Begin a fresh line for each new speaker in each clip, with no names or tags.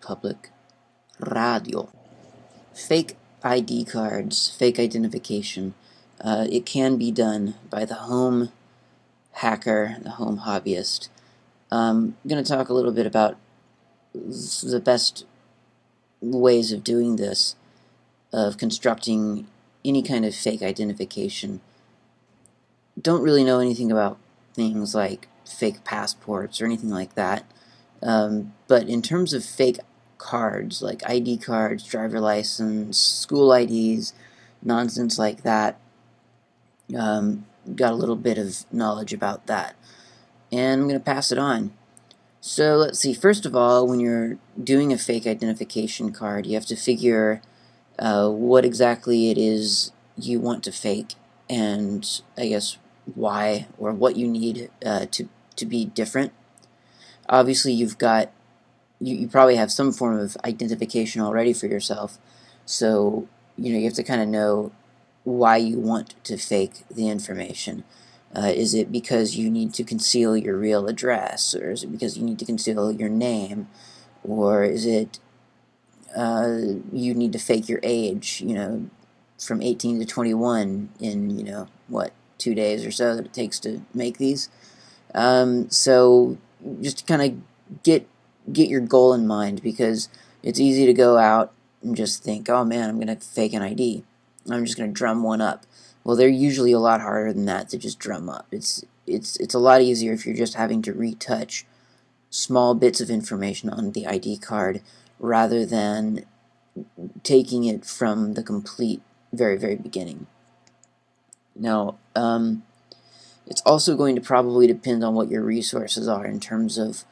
Public Radio. Fake ID cards, fake identification. Uh, it can be done by the home hacker, the home hobbyist. Um, I'm going to talk a little bit about the best ways of doing this, of constructing any kind of fake identification. Don't really know anything about things like fake passports or anything like that. Um, but in terms of fake cards, like ID cards, driver license, school IDs, nonsense like that, um, got a little bit of knowledge about that. And I'm going to pass it on. So let's see, first of all, when you're doing a fake identification card, you have to figure uh, what exactly it is you want to fake and I guess why or what you need uh, to, to be different. Obviously, you've got, you, you probably have some form of identification already for yourself, so you know you have to kind of know why you want to fake the information. Uh, is it because you need to conceal your real address, or is it because you need to conceal your name, or is it uh, you need to fake your age? You know, from 18 to 21 in you know what two days or so that it takes to make these. Um, so just kind of get get your goal in mind because it's easy to go out and just think, oh man, I'm gonna fake an ID. I'm just gonna drum one up. Well, they're usually a lot harder than that to just drum up. It's it's it's a lot easier if you're just having to retouch small bits of information on the ID card rather than taking it from the complete very very beginning. Now, um, it's also going to probably depend on what your resources are in terms of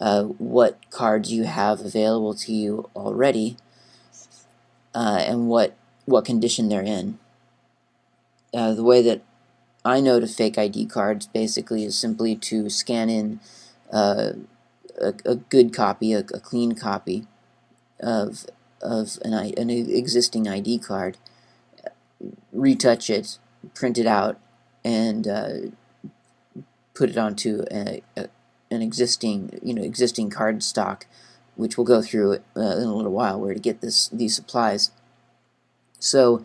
uh, what cards you have available to you already uh, and what what condition they're in. Uh, the way that I know to fake ID cards basically is simply to scan in uh, a, a, good copy, a, a, clean copy of of an, an existing ID card, retouch it, print it out, and uh, put it onto a, a, an existing you know existing card stock, which we'll go through uh, in a little while where to get this these supplies. So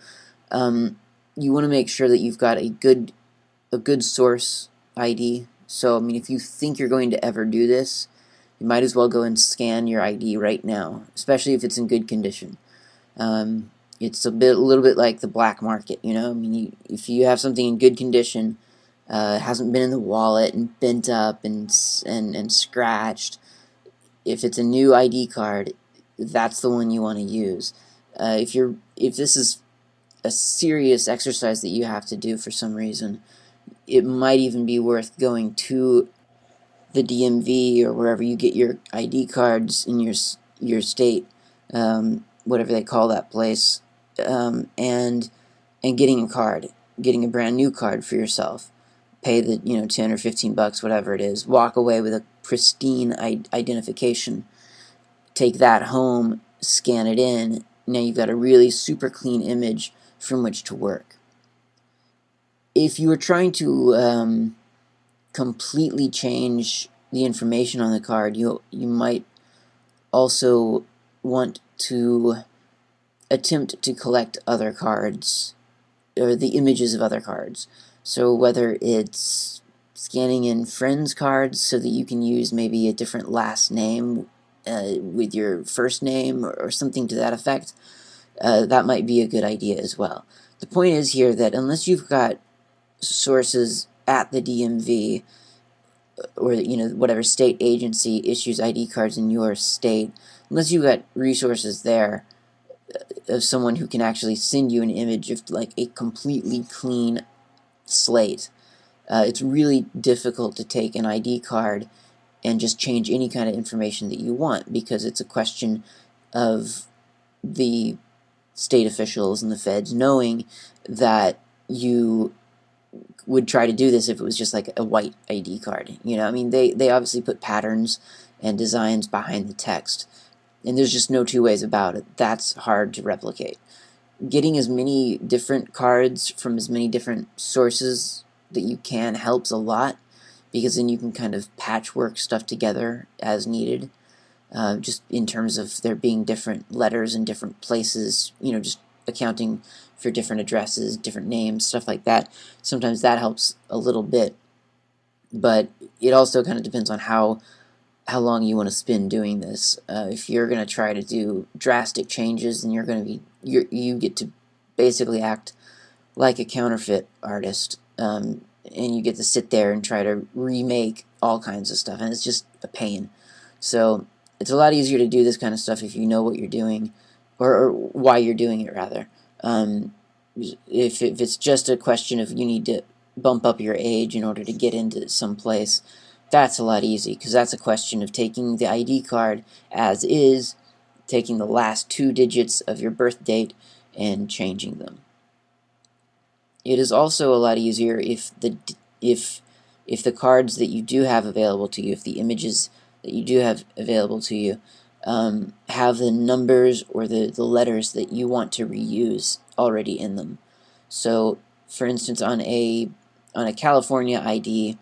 um, you want to make sure that you've got a good a good source ID. So I mean, if you think you're going to ever do this, you might as well go and scan your ID right now, especially if it's in good condition. Um, it's a bit, a little bit like the black market, you know. I mean, you, if you have something in good condition, uh, hasn't been in the wallet and bent up and and and scratched, if it's a new ID card, that's the one you want to use. Uh, if you're if this is a serious exercise that you have to do for some reason, it might even be worth going to the DMV or wherever you get your ID cards in your your state, um, whatever they call that place, um, and and getting a card, getting a brand new card for yourself. Pay the you know ten or fifteen bucks, whatever it is. Walk away with a pristine identification. Take that home, scan it in. Now you've got a really super clean image from which to work. If you are trying to um, completely change the information on the card, you you might also want to attempt to collect other cards or the images of other cards. So whether it's scanning in friends cards so that you can use maybe a different last name uh, with your first name or, or something to that effect, uh, that might be a good idea as well. The point is here that unless you've got sources at the DMV uh, or you know whatever state agency issues ID cards in your state, unless you've got resources there, of someone who can actually send you an image of like a completely clean slate. Uh, it's really difficult to take an ID card and just change any kind of information that you want because it's a question of the state officials and the feds knowing that you would try to do this if it was just like a white ID card. You know, I mean, they, they obviously put patterns and designs behind the text and there's just no two ways about it. That's hard to replicate. Getting as many different cards from as many different sources that you can helps a lot. because then you can kind of patchwork stuff together as needed. Uh, just in terms of there being different letters in different places, you know, just accounting for different addresses, different names, stuff like that. Sometimes that helps a little bit, but it also kind of depends on how how long you want to spend doing this. Uh, if you're going to try to do drastic changes, then you're going to be you you get to basically act like a counterfeit artist, um, and you get to sit there and try to remake all kinds of stuff, and it's just a pain. So it's a lot easier to do this kind of stuff if you know what you're doing, or, or why you're doing it rather. Um, if, if it's just a question of you need to bump up your age in order to get into some place, that's a lot easy because that's a question of taking the ID card as is, taking the last two digits of your birth date, and changing them. It is also a lot easier if the if if the cards that you do have available to you, if the images that you do have available to you, um, have the numbers or the, the letters that you want to reuse already in them. So, for instance, on a on a California ID,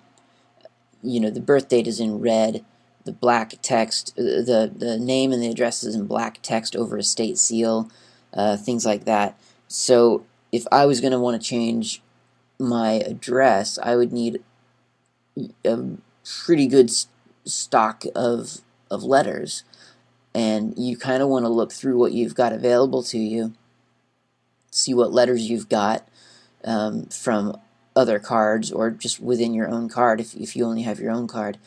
you know the birth date is in red, the black text, uh, the the name and the address is in black text over a state seal, uh, things like that. So if I was going to want to change my address, I would need a pretty good stock of of letters, and you kind of want to look through what you've got available to you, see what letters you've got um, from other cards or just within your own card if, if you only have your own card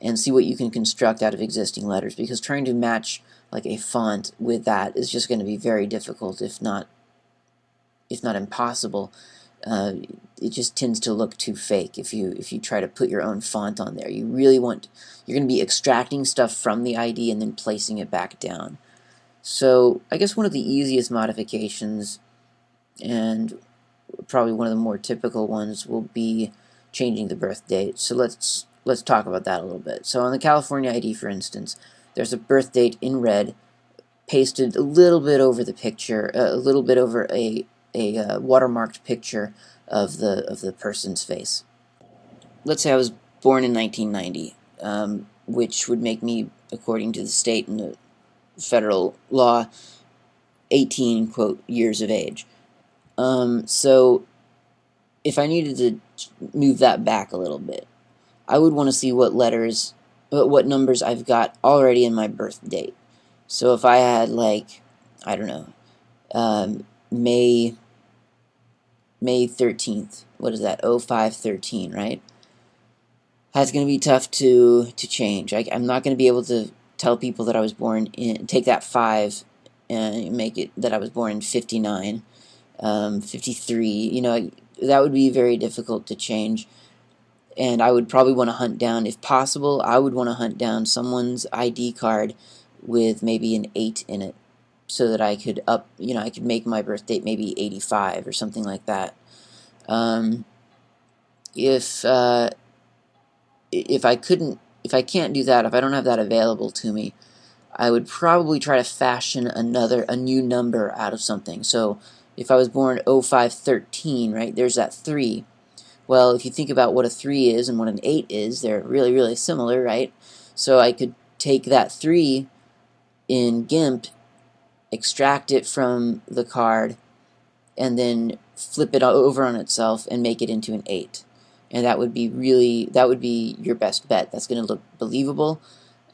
and see what you can construct out of existing letters because trying to match like a font with that is just going to be very difficult if not if not impossible. Uh, it just tends to look too fake if you if you try to put your own font on there. You really want you're going to be extracting stuff from the ID and then placing it back down. So I guess one of the easiest modifications and probably one of the more typical ones will be changing the birth date. So let's let's talk about that a little bit. So on the California ID, for instance, there's a birth date in red, pasted a little bit over the picture, uh, a little bit over a a uh, watermarked picture of the of the person's face. Let's say I was born in 1990, um, which would make me, according to the state and the federal law, 18 quote years of age. Um, so if I needed to move that back a little bit, I would want to see what letters, but what numbers I've got already in my birth date. So if I had like, I don't know, um, May May 13th, what is that? 0513, right? That's going to be tough to to change. I, am not going to be able to tell people that I was born in, take that 5 and make it that I was born in 59 um, 53. You know, that would be very difficult to change. And I would probably want to hunt down, if possible, I would want to hunt down someone's ID card with maybe an 8 in it so that I could up, you know, I could make my birth date maybe 85 or something like that. Um, if, uh, if I couldn't, if I can't do that, if I don't have that available to me, I would probably try to fashion another, a new number out of something. So if I was born 0513, right, there's that 3. Well, if you think about what a 3 is and what an 8 is, they're really, really similar, right? So I could take that 3 in GIMP, extract it from the card, and then flip it over on itself and make it into an 8. And that would be really, that would be your best bet. That's going to look believable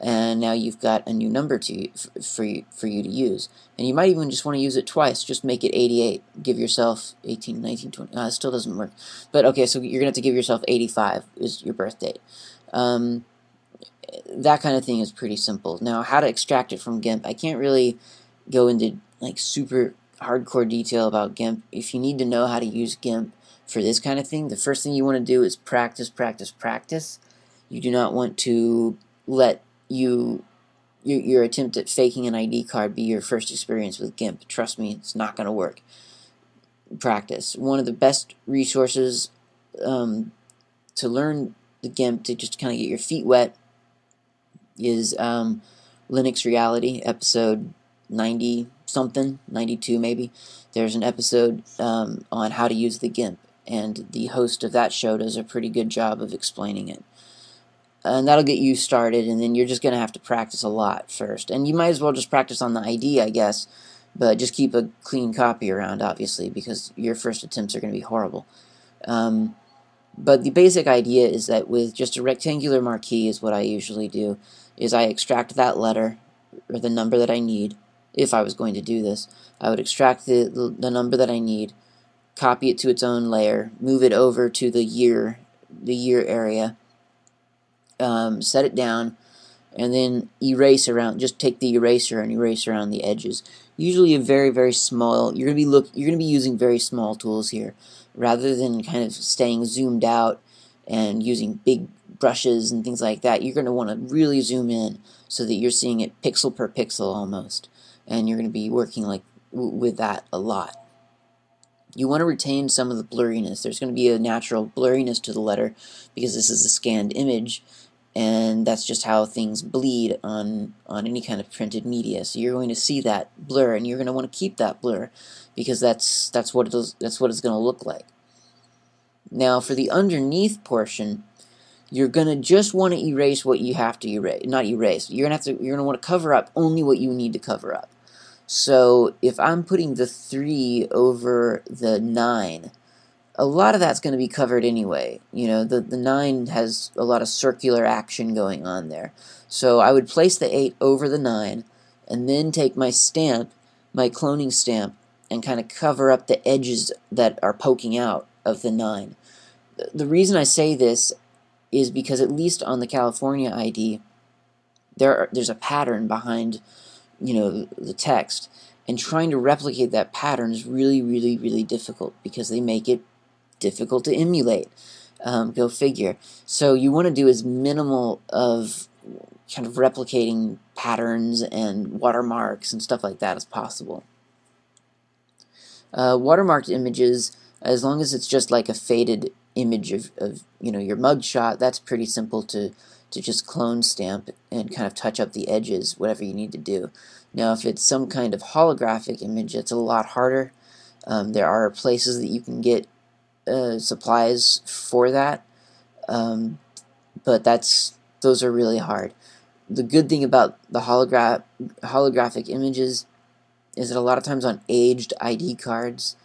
and now you've got a new number to for you, for you to use. And you might even just want to use it twice. Just make it 88. Give yourself 18, 19, 20. Uh, still doesn't work. But okay, so you're to have to give yourself 85 is your birth date. Um, that kind of thing is pretty simple. Now, how to extract it from GIMP, I can't really go into like super hardcore detail about GIMP. If you need to know how to use GIMP for this kind of thing, the first thing you want to do is practice, practice, practice. You do not want to let you your, your attempt at faking an ID card be your first experience with GIMP. Trust me, it's not going to work. Practice. One of the best resources um, to learn the GIMP, to just kind of get your feet wet, is um, Linux Reality, episode 90 something, 92 maybe. There's an episode um, on how to use the GIMP, and the host of that show does a pretty good job of explaining it. And that'll get you started, and then you're just going to have to practice a lot first. And you might as well just practice on the ID, I guess, but just keep a clean copy around, obviously, because your first attempts are going to be horrible. Um, but the basic idea is that with just a rectangular marquee is what I usually do, is I extract that letter, or the number that I need, if I was going to do this. I would extract the, the, the number that I need, copy it to its own layer, move it over to the year, the year area, um, set it down, and then erase around. Just take the eraser and erase around the edges. Usually, a very very small. You're gonna be look. You're gonna be using very small tools here, rather than kind of staying zoomed out and using big brushes and things like that. You're gonna want to really zoom in so that you're seeing it pixel per pixel almost, and you're gonna be working like with that a lot. You want to retain some of the blurriness. There's going to be a natural blurriness to the letter because this is a scanned image and that's just how things bleed on on any kind of printed media. So you're going to see that blur, and you're going to want to keep that blur because that's that's what it is, that's what it's going to look like. Now, for the underneath portion, you're going to just want to erase what you have to erase, not erase. You're going to have to you're going to want to cover up only what you need to cover up. So if I'm putting the three over the nine a lot of that's going to be covered anyway. You know, the, the 9 has a lot of circular action going on there. So I would place the 8 over the 9 and then take my stamp, my cloning stamp, and kind of cover up the edges that are poking out of the 9. The reason I say this is because at least on the California ID, there are, there's a pattern behind, you know, the text. And trying to replicate that pattern is really, really, really difficult because they make it difficult to emulate. Um, go figure. So you want to do as minimal of kind of replicating patterns and watermarks and stuff like that as possible. Uh, watermarked images, as long as it's just like a faded image of, of you know your mugshot, that's pretty simple to to just clone stamp and kind of touch up the edges, whatever you need to do. Now, if it's some kind of holographic image, it's a lot harder. Um, there are places that you can get uh, supplies for that, um, but that's those are really hard. The good thing about the holograph holographic images is that a lot of times on aged ID cards,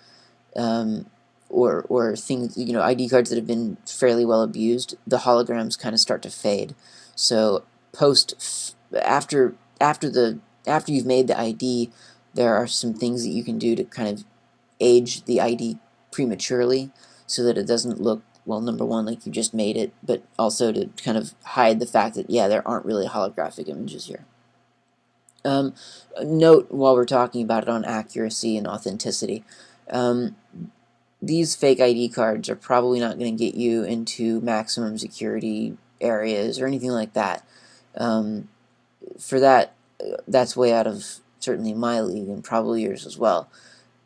um, or or things you know ID cards that have been fairly well abused, the holograms kind of start to fade. So post after after the after you've made the ID, there are some things that you can do to kind of age the ID prematurely so that it doesn't look well number one like you just made it but also to kind of hide the fact that yeah there aren't really holographic images here. Um, note while we're talking about it on accuracy and authenticity um, these fake ID cards are probably not going to get you into maximum security areas or anything like that. Um, for that that's way out of certainly my league and probably yours as well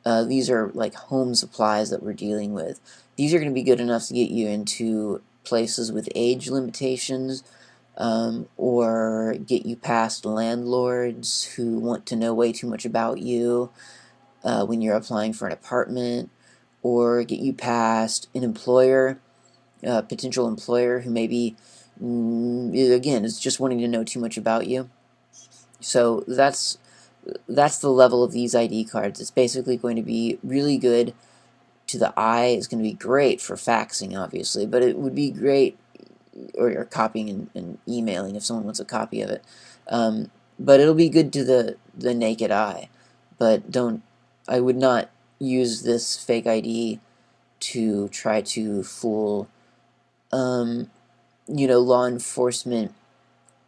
uh, these are like home supplies that we're dealing with these are going to be good enough to get you into places with age limitations um, or get you past landlords who want to know way too much about you uh, when you're applying for an apartment or get you past an employer, a potential employer who maybe, mm, again, is just wanting to know too much about you. So that's that's the level of these ID cards. It's basically going to be really good to the eye It's going to be great for faxing, obviously, but it would be great, or, or copying and, and, emailing if someone wants a copy of it. Um, but it'll be good to the, the naked eye. But don't, I would not use this fake ID to try to fool, um, you know, law enforcement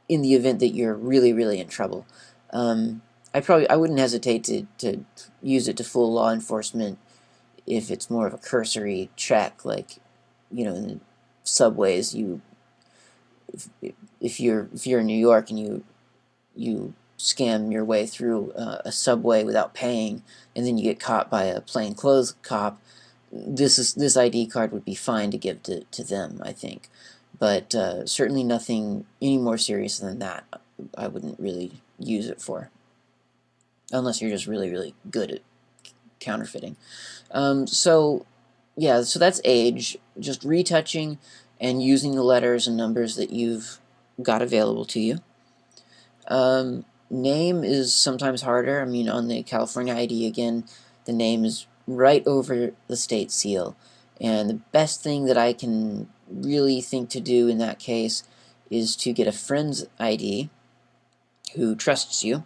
in the event that you're really, really in trouble. Um, I probably I wouldn't hesitate to, to use it to fool law enforcement if it's more of a cursory check, like you know, in the subways, you if, if you're if you're in New York and you you scam your way through uh, a subway without paying, and then you get caught by a plainclothes cop, this is this ID card would be fine to give to, to them, I think, but uh, certainly nothing any more serious than that. I wouldn't really use it for, unless you're just really really good at counterfeiting. Um, so, yeah, so that's age. Just retouching and using the letters and numbers that you've got available to you. Um, name is sometimes harder. I mean, on the California ID, again, the name is right over the state seal. And the best thing that I can really think to do in that case is to get a friend's ID who trusts you,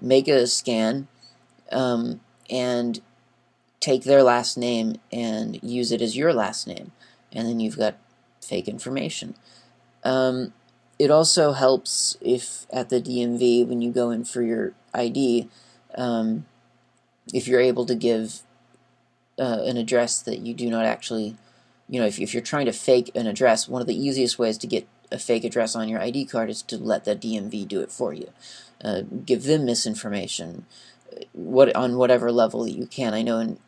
make a scan, um, and take their last name and use it as your last name. And then you've got fake information. Um, it also helps if at the DMV, when you go in for your ID, um, if you're able to give uh, an address that you do not actually, you know, if, if you're trying to fake an address, one of the easiest ways to get a fake address on your ID card is to let the DMV do it for you. Uh, give them misinformation uh, what on whatever level you can. I know in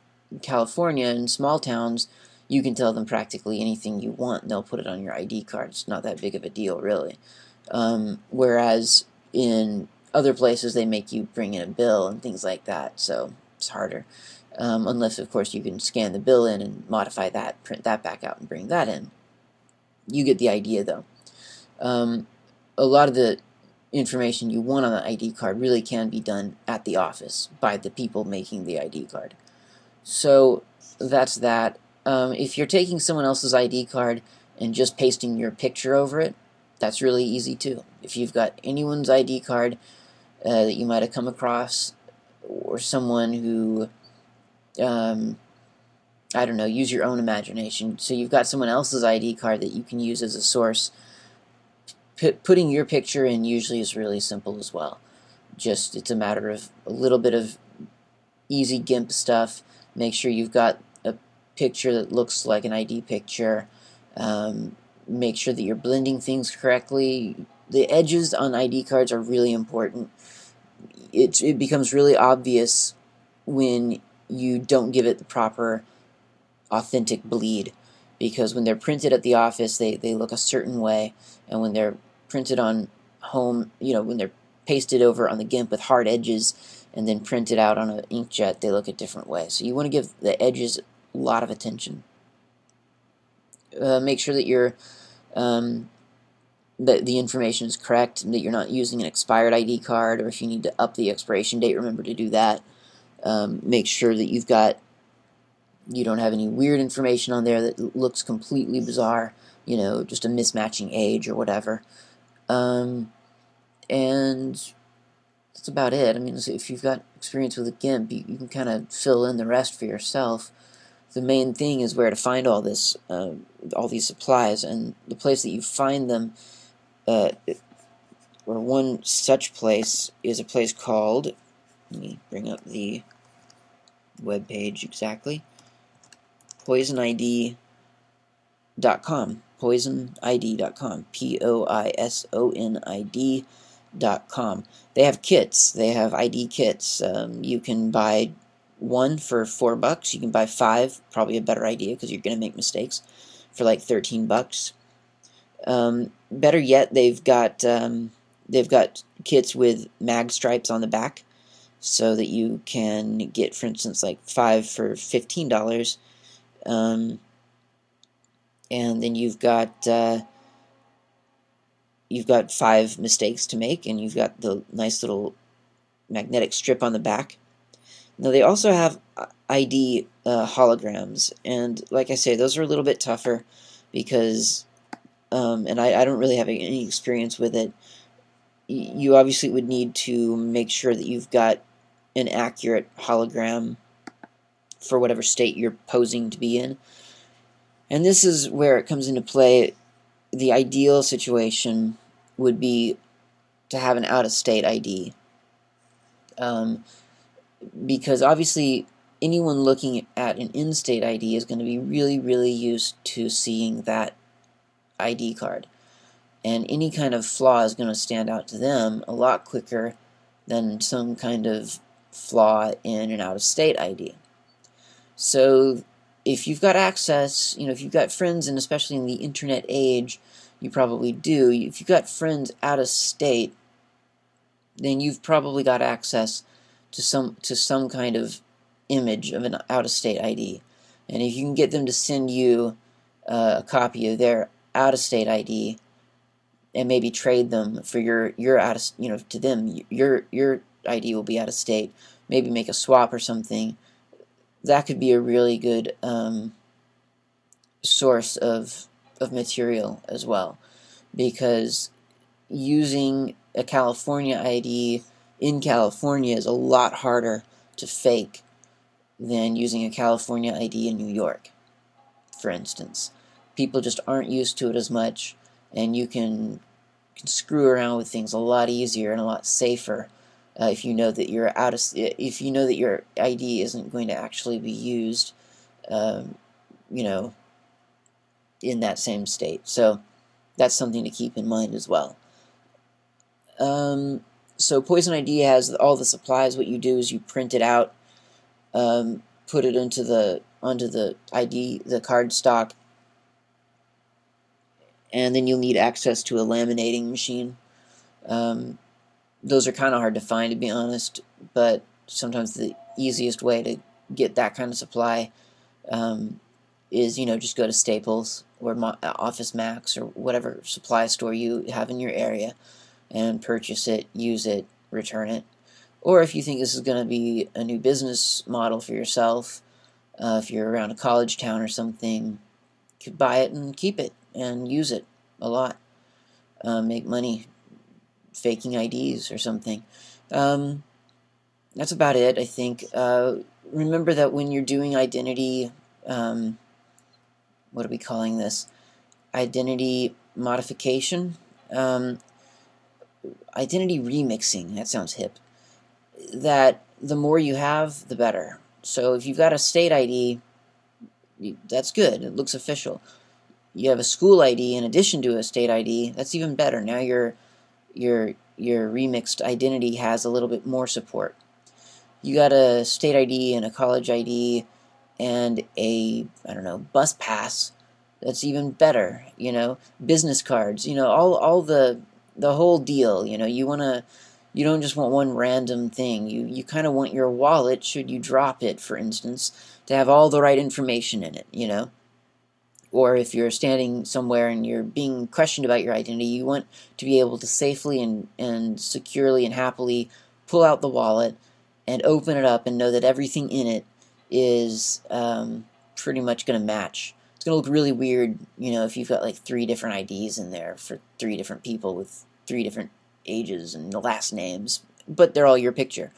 California, in small towns, you can tell them practically anything you want. They'll put it on your ID card. It's not that big of a deal, really. Um, whereas in other places, they make you bring in a bill and things like that, so it's harder. Um, unless, of course, you can scan the bill in and modify that, print that back out, and bring that in. You get the idea, though. Um, a lot of the information you want on the ID card really can be done at the office by the people making the ID card. So that's that. Um, if you're taking someone else's ID card and just pasting your picture over it, that's really easy too. If you've got anyone's ID card uh, that you might have come across, or someone who, um, I don't know, use your own imagination. So you've got someone else's ID card that you can use as a source. Putting your picture in usually is really simple as well. Just it's a matter of a little bit of easy GIMP stuff. Make sure you've got a picture that looks like an ID picture. Um, make sure that you're blending things correctly. The edges on ID cards are really important. It, it becomes really obvious when you don't give it the proper authentic bleed because when they're printed at the office they, they look a certain way and when they're printed on home you know when they're pasted over on the GIMP with hard edges and then printed out on an inkjet they look a different way so you want to give the edges a lot of attention. Uh, make sure that you're um, that the information is correct, that you're not using an expired ID card, or if you need to up the expiration date, remember to do that. Um, make sure that you've got you don't have any weird information on there that looks completely bizarre, you know, just a mismatching age or whatever. Um, and that's about it. I mean, if you've got experience with a GIMP, you, you can kind of fill in the rest for yourself the main thing is where to find all this, uh, all these supplies, and the place that you find them, uh, or one such place is a place called. Let me bring up the web page exactly. PoisonID.com. PoisonID.com. P O I S O N I D.com. They have kits. They have ID kits. Um, you can buy one for four bucks. You can buy five, probably a better idea because you're going to make mistakes, for like 13 bucks. Um, better yet, they've got um, they've got kits with mag stripes on the back, so that you can get, for instance, like five for fifteen dollars, um, and then you've got uh, you've got five mistakes to make, and you've got the nice little magnetic strip on the back now they also have uh, ID uh, holograms, and like I say, those are a little bit tougher because, um, and I, I don't really have any experience with it. You obviously would need to make sure that you've got an accurate hologram for whatever state you're posing to be in. And this is where it comes into play. The ideal situation would be to have an out of state ID. Um, because obviously anyone looking at an in-state ID is going to be really, really used to seeing that ID card. And any kind of flaw is going to stand out to them a lot quicker than some kind of flaw in an out-of-state ID. So if you've got access, you know, if you've got friends, and especially in the internet age, you probably do, if you've got friends out of state, then you've probably got access to some to some kind of image of an out-of-state ID. And if you can get them to send you uh, a copy of their out-of-state ID, and maybe trade them for your your out of you know to them your your ID will be out of state. Maybe make a swap or something. That could be a really good um, source of of material as well, because using a California ID in California is a lot harder to fake than using a California ID in New York, for instance. People just aren't used to it as much, and you can, can screw around with things a lot easier and a lot safer uh, if you know that you're out of if you know that your ID isn't going to actually be used, um, you know, in that same state. So that's something to keep in mind as well. Um, so Poison ID has all the supplies. What you do is you print it out, um, put it into the onto the ID, the card stock, and then you'll need access to a laminating machine. Um, those are kind of hard to find, to be honest, but sometimes the easiest way to get that kind of supply um, is, you know, just go to Staples or Office Max or whatever supply store you have in your area and purchase it, use it, return it. Or if you think this is going to be a new business model for yourself, uh, if you're around a college town or something, you could buy it and keep it and use it a lot. Uh, make money faking IDs or something. Um, that's about it, I think. Uh, remember that when you're doing identity, um, what are we calling this? Identity modification? Um, identity remixing, that sounds hip, that the more you have, the better. So if you've got a state ID, that's good. It looks official. You have a school ID in addition to a state ID, that's even better. Now your your your remixed identity has a little bit more support. You got a state ID and a college ID and a I don't know bus pass that's even better you know business cards you know all all the the whole deal. You know, you want to you don't just want one random thing. You you kind of want your wallet, should you drop it, for instance, to have all the right information in it. You know, or if you're standing somewhere and you're being questioned about your identity, you want to be able to safely and and securely and happily pull out the wallet and open it up and know that everything in it is um, pretty much going to match it's going to look really weird, you know, if you've got like three different IDs in there for three different people with three different ages and last names, but they're all your picture.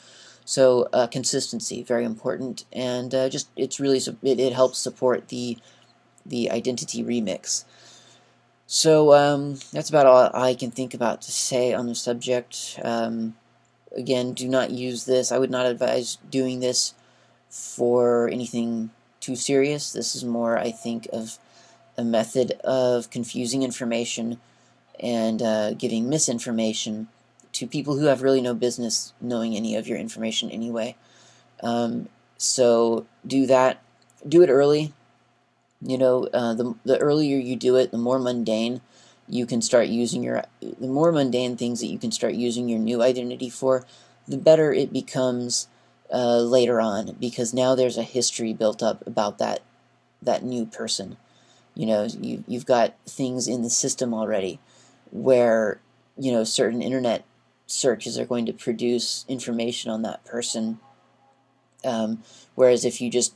So uh, consistency, very important, and uh, just it's really it, it, helps support the the identity remix. So um, that's about all I can think about to say on the subject. Um, again, do not use this. I would not advise doing this for anything too serious. This is more, I think, of a method of confusing information and uh, giving misinformation to people who have really no business knowing any of your information anyway. Um, so do that. Do it early. You know, uh, the the earlier you do it, the more mundane you can start using your the more mundane things that you can start using your new identity for, the better it becomes uh, later on because now there's a history built up about that that new person. You know, you you've got things in the system already where you know certain internet searches are going to produce information on that person. Um, whereas if you just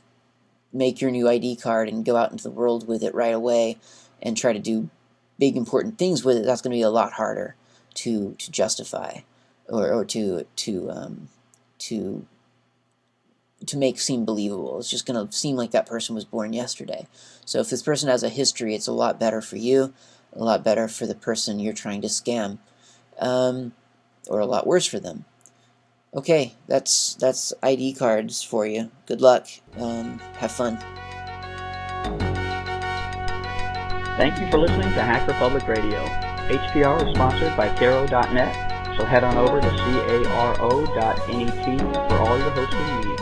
make your new ID card and go out into the world with it right away and try to do big important things with it, that's going to be a lot harder to to justify or, or to to um, to to make seem believable. It's just going to seem like that person was born yesterday. So if this person has a history, it's a lot better for you, a lot better for the person you're trying to scam, um, or a lot worse for them. Okay, that's that's ID cards for you. Good luck. Um, have fun.
Thank you for listening to Hacker Public Radio. HPR is sponsored by Caro.net, so head on over to caro.net for all your hosting needs.